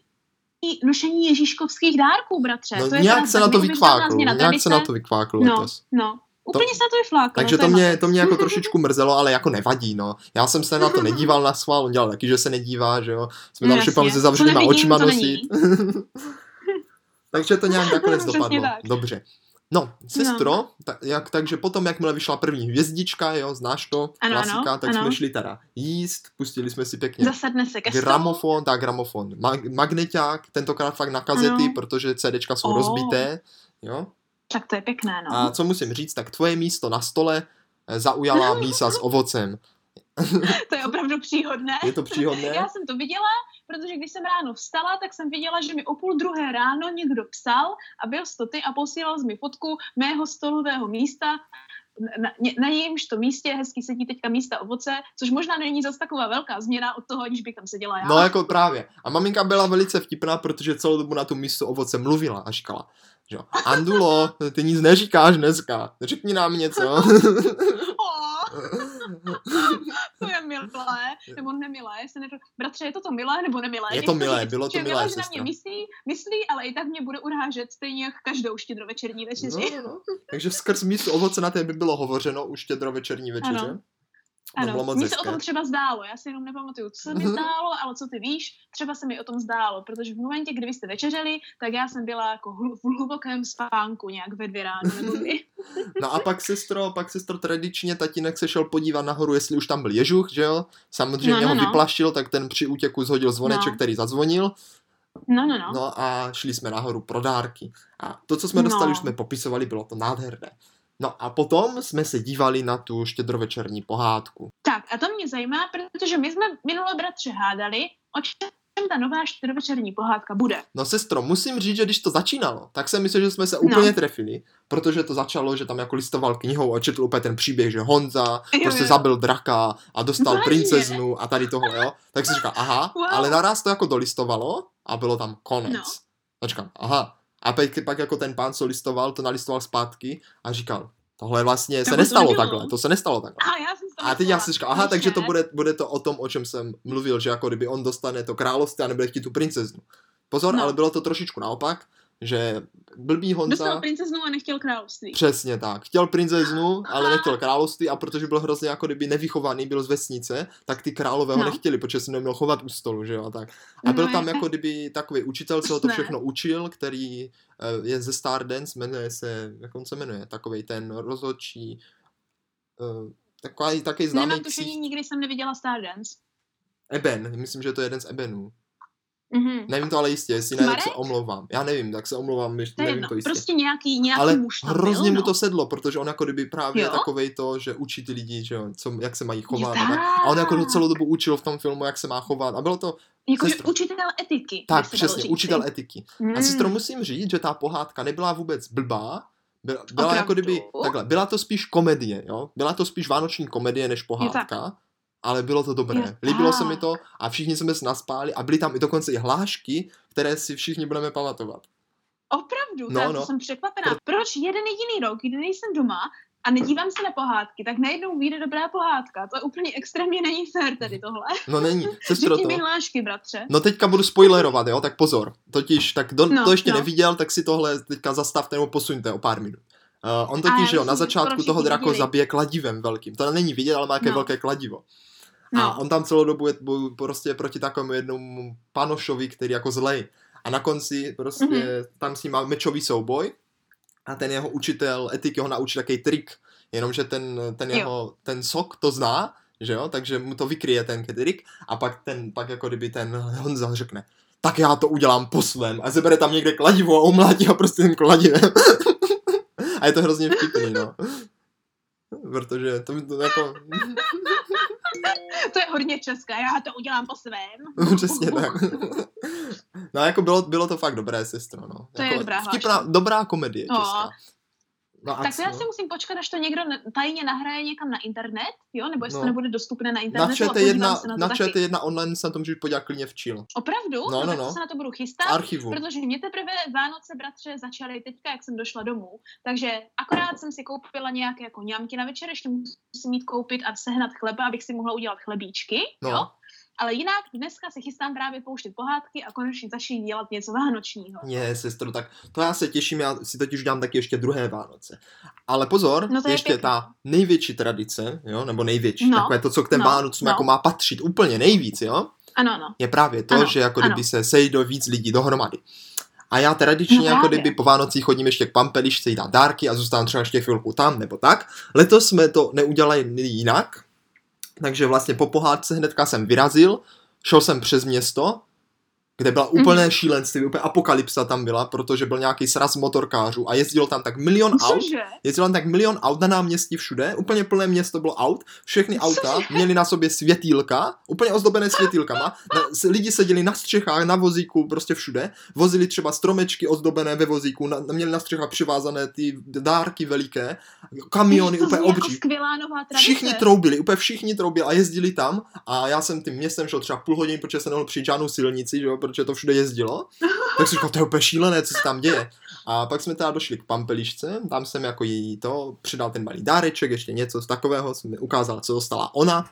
nošení ježíškovských dárků, bratře? No, to je nějak se na to vykváklo, nějak se na to vykváklo no, No, Úplně to, se to vyfláklo. Takže to mě, to mě jako trošičku [LAUGHS] mrzelo, ale jako nevadí, no. Já jsem se na to nedíval na schvál, on dělal taky, že se nedívá, že jo. Jsme tam šipali se zavřenýma očima nosit. [LAUGHS] Takže to nějak nakonec [LAUGHS] dopadlo. Tak. Dobře. No, sestro, no. Tak, jak, takže potom, jakmile vyšla první hvězdička, jo, znáš to, ano, klasika, ano, tak ano. jsme šli teda jíst, pustili jsme si pěkně Zasadne se gramofon, tak gramofon, mag- magneťák, tentokrát fakt na kazety, ano. protože CDčka jsou oh. rozbité, jo. Tak to je pěkné, no. A co musím říct, tak tvoje místo na stole eh, zaujala [LAUGHS] mísa s ovocem. [LAUGHS] to je opravdu příhodné. Je to příhodné? Já jsem to viděla, protože když jsem ráno vstala, tak jsem viděla, že mi o půl druhé ráno někdo psal a byl to ty a posílal mi fotku mého stolového místa, na, na jejímž to místě hezky sedí teďka místa ovoce, což možná není zase taková velká změna od toho, když bych tam seděla já. No jako právě. A maminka byla velice vtipná, protože celou dobu na tu místo ovoce mluvila a říkala, že Andulo, ty nic neříkáš dneska, řekni nám něco. [LAUGHS] [LAUGHS] milé, nebo nemilé. Se neřu, bratře, je to to milé nebo nemilé? Je to milé, bylo to milé, že na mě myslí, myslí, ale i tak mě bude urážet stejně jak každou štědrovečerní večeři. No, no. Takže skrz místo ovoce na té by bylo hovořeno už štědrovečerní večeře. Ano. Ano, mně se o tom třeba zdálo, já si jenom nepamatuju, co se mi zdálo, ale co ty víš, třeba se mi o tom zdálo, protože v momentě, kdy vy jste večeřeli, tak já jsem byla jako v hlubokém spánku nějak ve dvě ráno, nebo. [LAUGHS] No a pak sestro, pak sestro tradičně tatínek se šel podívat nahoru, jestli už tam byl ježuch, že jo? Samozřejmě no, no, ho no. vyplaštil, tak ten při útěku zhodil zvoneček, no. který zazvonil. No, no, no. No a šli jsme nahoru pro dárky. A to, co jsme no. dostali, už jsme popisovali, bylo to nádherné. No a potom jsme se dívali na tu štědrovečerní pohádku. Tak a to mě zajímá, protože my jsme minule bratře hádali, o čem ta nová štědrovečerní pohádka bude. No sestro, musím říct, že když to začínalo, tak jsem myslel, že jsme se úplně no. trefili, protože to začalo, že tam jako listoval knihou a četl úplně ten příběh, že Honza jo, prostě jo. zabil draka a dostal Vážně? princeznu a tady tohle, jo. Tak si říkal, aha, wow. ale naraz to jako dolistovalo a bylo tam konec. No. A říkám, aha, a pak, pak jako ten pán, co listoval, to nalistoval zpátky a říkal, tohle vlastně to se nestalo to takhle, to se nestalo takhle. A, já jsem a teď já si říkal, aha, takže to bude, bude to o tom, o čem jsem mluvil, že jako kdyby on dostane to království a nebude chtít tu princeznu. Pozor, no. ale bylo to trošičku naopak, že blbý Honza... Dostal princeznu a nechtěl království. Přesně tak. Chtěl princeznu, ale nechtěl království a protože byl hrozně jako kdyby nevychovaný, byl z vesnice, tak ty králové ho no. nechtěli, protože se neměl chovat u stolu, že jo, tak. A no, byl tam jako kdyby takový učitel, co ho to všechno učil, který eh, je ze Stardance, jmenuje se, jak on se jmenuje, takový ten rozhodčí, uh, takový, taky známý Nemám tušení, nikdy jsem neviděla Stardance. Eben, myslím, že to je jeden z Ebenů. Mm-hmm. Nevím to ale jistě, jestli ne, tak se omlouvám. Já nevím, tak se omlouvám, ještě nevím to jistě. Prostě nějaký, nějaký ale muž tam hrozně byl, mu to no. sedlo, protože on jako kdyby právě jo? takovej to, že učí ty lidi, že jo, co, jak se mají chovat. A, tak. a on jako celou dobu učil v tom filmu, jak se má chovat. A bylo to... Jako sestro... učitel etiky. Tak, přesně, učitel etiky. Mm. A sestro, musím říct, že ta pohádka nebyla vůbec blbá, byla, byla jako kdyby, takhle, byla to spíš komedie, jo? Byla to spíš vánoční komedie než pohádka ale bylo to dobré. Je, Líbilo se mi to a všichni jsme se naspáli a byly tam i dokonce i hlášky, které si všichni budeme pamatovat. Opravdu, no, tak no. jsem překvapená. Pro... Proč jeden jediný rok, kdy nejsem doma a nedívám se na pohádky, tak najednou vyjde dobrá pohádka. To je úplně extrémně není fér tady tohle. No není, [LAUGHS] sestro to. hlášky, bratře. No teďka budu spoilerovat, jo, tak pozor. Totiž, tak do, no, to ještě no. neviděl, tak si tohle teďka zastavte nebo posuňte o pár minut. Uh, on totiž, jo, na začátku toho drako zabije kladivem velkým. To není vidět, ale má jaké no. velké kladivo. No. A on tam celou dobu je prostě proti takovému jednomu panošovi, který jako zlej. A na konci prostě mm-hmm. tam s ním má mečový souboj a ten jeho učitel etiky ho naučí takový trik, jenomže ten, ten jeho, ten sok to zná, že jo, takže mu to vykryje ten trik a pak ten, pak jako kdyby ten Honza řekne, tak já to udělám po svém a zebere tam někde kladivo a omlátí ho prostě tím kladivem. [LAUGHS] a je to hrozně vtipný, no. Protože to, to jako [LAUGHS] [LAUGHS] to je hodně české, já to udělám po svém. [LAUGHS] Přesně tak. [LAUGHS] no jako bylo, bylo to fakt dobré, sestro, no. To jako je dobrá vtipná, dobrá komedie no. česká. No tak to já si musím počkat, až to někdo tajně nahraje někam na internet, jo? Nebo jestli no. to nebude dostupné na internetu. Na ČT1, na, na ČT1 online se na to můžeš podívat klidně v. Opravdu? No, no, no. no. se na to budu chystat. archivu. Protože mě teprve Vánoce, bratře, začaly teďka, jak jsem došla domů. Takže akorát jsem si koupila nějaké jako ňamky na večer, ještě musím mít koupit a sehnat chleba, abych si mohla udělat chlebíčky, no. jo? Ale jinak dneska se chystám právě pouštět pohádky a konečně začít dělat něco vánočního. Je, sestro, tak to já se těším, já si totiž dám taky ještě druhé Vánoce. Ale pozor, no je ještě pěkný. ta největší tradice, jo, nebo největší, no. takové to, co k těm no. Vánocům no. jako má patřit úplně nejvíc, jo, ano, ano. je právě to, ano, že jako ano. kdyby se sejdou víc lidí dohromady. A já tradičně no jako kdyby po Vánocích chodím ještě k pampelišce jí dát dárky a zůstávám třeba ještě chvilku tam nebo tak. Letos jsme to neudělali jinak, takže vlastně po pohádce hnedka jsem vyrazil, šel jsem přes město kde byla úplné mm-hmm. šílenství, úplně apokalypsa tam byla, protože byl nějaký sraz motorkářů a jezdilo tam tak milion Cože? aut. Jezdilo tam tak milion aut na náměstí všude, úplně plné město bylo aut, všechny Cože? auta měly na sobě světýlka, úplně ozdobené světýlkama, na, lidi seděli na střechách, na vozíku, prostě všude, vozili třeba stromečky ozdobené ve vozíku, na, měli na střechách přivázané ty dárky veliké, kamiony úplně obří. Jako všichni troubili, úplně všichni troubili a jezdili tam a já jsem tím městem šel třeba půl hodiny, protože jsem nemohl přijít žádnou silnici, že jo, protože to všude jezdilo. Tak si říkal, to je úplně šílené, co se tam děje. A pak jsme teda došli k Pampelišce, tam jsem jako jí to přidal ten malý dáreček, ještě něco z takového, jsem mi ukázal, co dostala ona.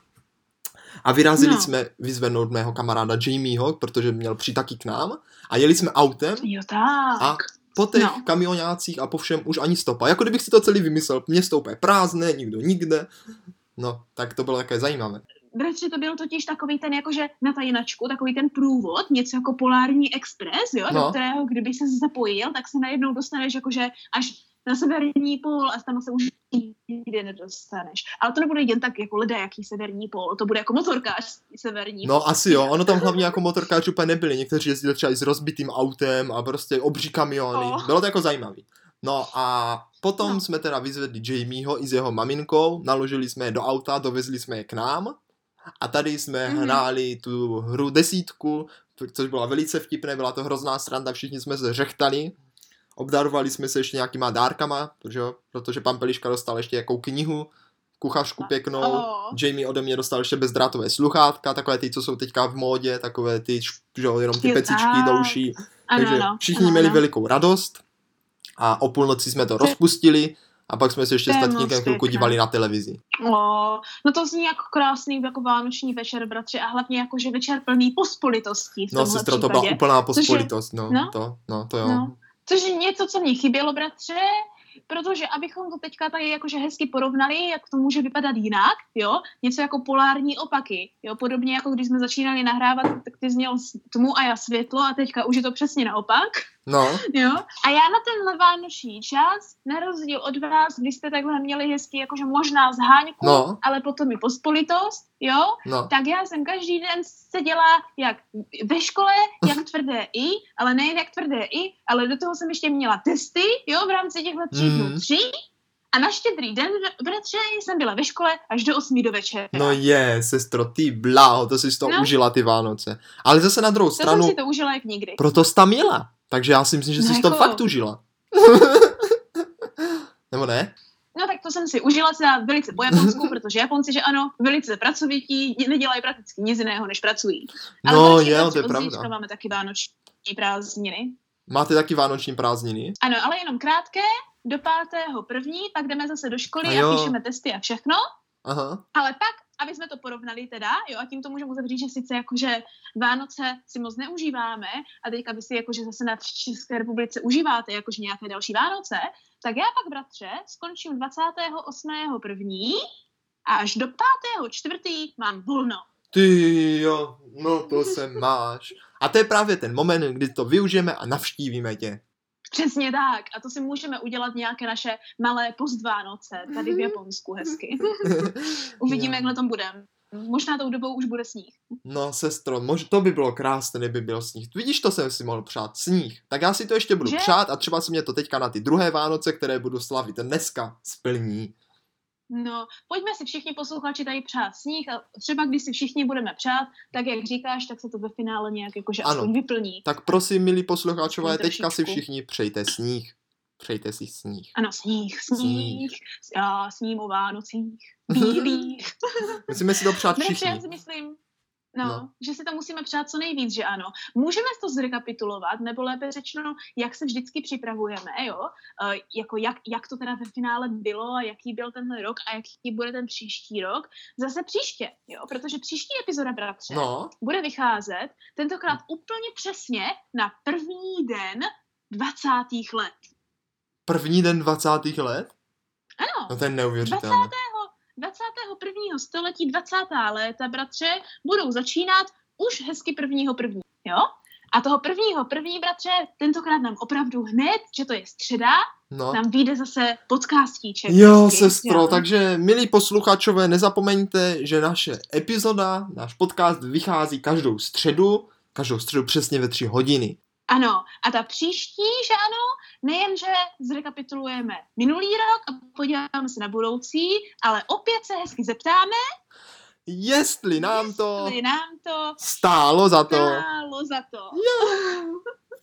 A vyrazili no. jsme vyzvednout mého kamaráda Jamieho, protože měl přijít taky k nám. A jeli jsme autem. Jo, tak. A po těch no. kamionácích a po všem už ani stopa. Jako kdybych si to celý vymyslel. Město úplně prázdné, nikdo nikde. No, tak to bylo také zajímavé bratře, to byl totiž takový ten, jakože na tajinačku, takový ten průvod, něco jako polární expres, jo, no. do kterého, kdyby se zapojil, tak se najednou dostaneš jakože až na severní pól a tam se už nikdy nedostaneš. Ale to nebude jen tak jako lidé, jaký severní pól, to bude jako motorkář severní No asi jo, ono tam hlavně jako motorkář úplně nebyli, někteří jezdili třeba i s rozbitým autem a prostě obří kamiony, oh. bylo to jako zajímavý. No a potom no. jsme teda vyzvedli Jamieho i s jeho maminkou, naložili jsme je do auta, dovezli jsme je k nám a tady jsme mm-hmm. hráli tu hru desítku, což byla velice vtipné, byla to hrozná sranda, všichni jsme se řechtali. Obdarovali jsme se ještě nějakýma dárkama, protože, protože pan Peliška dostal ještě jakou knihu, kuchařku pěknou, oh. Jamie ode mě dostal ještě bezdrátové sluchátka, takové ty, co jsou teďka v módě, takové ty, že jo, jenom ty pecičky do uší. Takže všichni ano, měli ano. velikou radost a o půlnoci jsme to rozpustili a pak jsme se ještě s tatínkem chvilku dívali na televizi. O, no to zní jako krásný jako vánoční večer, bratři, a hlavně jako, že večer plný pospolitostí. No, sestro, to byla úplná pospolitost, no, no, to, no, to jo. No. Což je něco, co mě chybělo, bratře, protože abychom to teďka tady jakože hezky porovnali, jak to může vypadat jinak, jo, něco jako polární opaky, jo, podobně jako když jsme začínali nahrávat, tak ty zněl tmu a já světlo a teďka už je to přesně naopak. No. Jo? A já na ten vánoční čas, na rozdíl od vás, kdy jste takhle měli hezky jakože možná zháňku, no. ale potom i pospolitost, jo, no. tak já jsem každý den seděla jak ve škole, jak [LAUGHS] tvrdé i, ale ne jak tvrdé i, ale do toho jsem ještě měla testy, jo, v rámci těchto tří dnů mm. tři, a na štědrý den, bratře, jsem byla ve škole až do 8 do večera. No je, sestro, ty bláho, to jsi to no. užila ty Vánoce. Ale zase na druhou to stranu... jsem si to užila jak nikdy. Proto jsi tam měla. Takže já si myslím, že jsi no jako... to fakt užila. [LAUGHS] Nebo ne? No tak to jsem si užila teda velice po Japonsku, [LAUGHS] protože Japonci, že ano, velice pracovití, nedělají prakticky nic jiného, než pracují. Ale no, je, to je pravda. máme taky vánoční prázdniny. Máte taky vánoční prázdniny? Ano, ale jenom krátké, do pátého první, pak jdeme zase do školy a, a píšeme testy a všechno. Aha. Ale pak, aby jsme to porovnali teda, jo, a tím to můžeme uzavřít, že sice jakože Vánoce si moc neužíváme a teďka vy si jakože zase na České republice užíváte jakože nějaké další Vánoce, tak já pak, bratře, skončím 28. první a až do 5. čtvrtý mám volno. Ty jo, no to se máš. A to je právě ten moment, kdy to využijeme a navštívíme tě. Přesně tak. A to si můžeme udělat nějaké naše malé postvánoce tady v Japonsku hezky. [LAUGHS] Uvidíme, jak na tom budeme. Možná tou dobou už bude sníh. No, sestro, mož, to by bylo krásné, kdyby byl sníh. Vidíš, to jsem si mohl přát, sníh. Tak já si to ještě budu že? přát a třeba se mě to teďka na ty druhé Vánoce, které budu slavit dneska, splní. No, pojďme si všichni posluchači tady přát sníh a třeba když si všichni budeme přát, tak jak říkáš, tak se to ve finále nějak jakože ano. aspoň vyplní. Tak prosím, milí posluchačové, teďka si všichni přejte sníh. Přejte si sníh. Ano, sníh, sníh. sníh. Já sním o Vánocích. [LAUGHS] Bílých. Musíme si to přát všichni. Si myslím, No, no, že si to musíme přát co nejvíc, že ano. Můžeme to zrekapitulovat, nebo lépe řečeno, jak se vždycky připravujeme, jo? Uh, jako jak, jak to teda ve finále bylo a jaký byl tenhle rok a jaký bude ten příští rok. Zase příště, jo? Protože příští epizoda, bratře, no. bude vycházet tentokrát úplně přesně na první den 20. let. První den 20. let? Ano. No to je neuvěřitelné. 20. 21. století 20. léta, bratře, budou začínat už hezky prvního první, jo? A toho prvního první, bratře, tentokrát nám opravdu hned, že to je středa, no. nám vyjde zase podcastíček. Jo, hezky, sestro, jo. takže milí posluchačové, nezapomeňte, že naše epizoda, náš podcast vychází každou středu, každou středu přesně ve tři hodiny. Ano, a ta příští, že ano, nejenže zrekapitulujeme minulý rok a podíváme se na budoucí, ale opět se hezky zeptáme, jestli nám to, jestli nám to stálo za to. Stálo za to. Jo. [LAUGHS]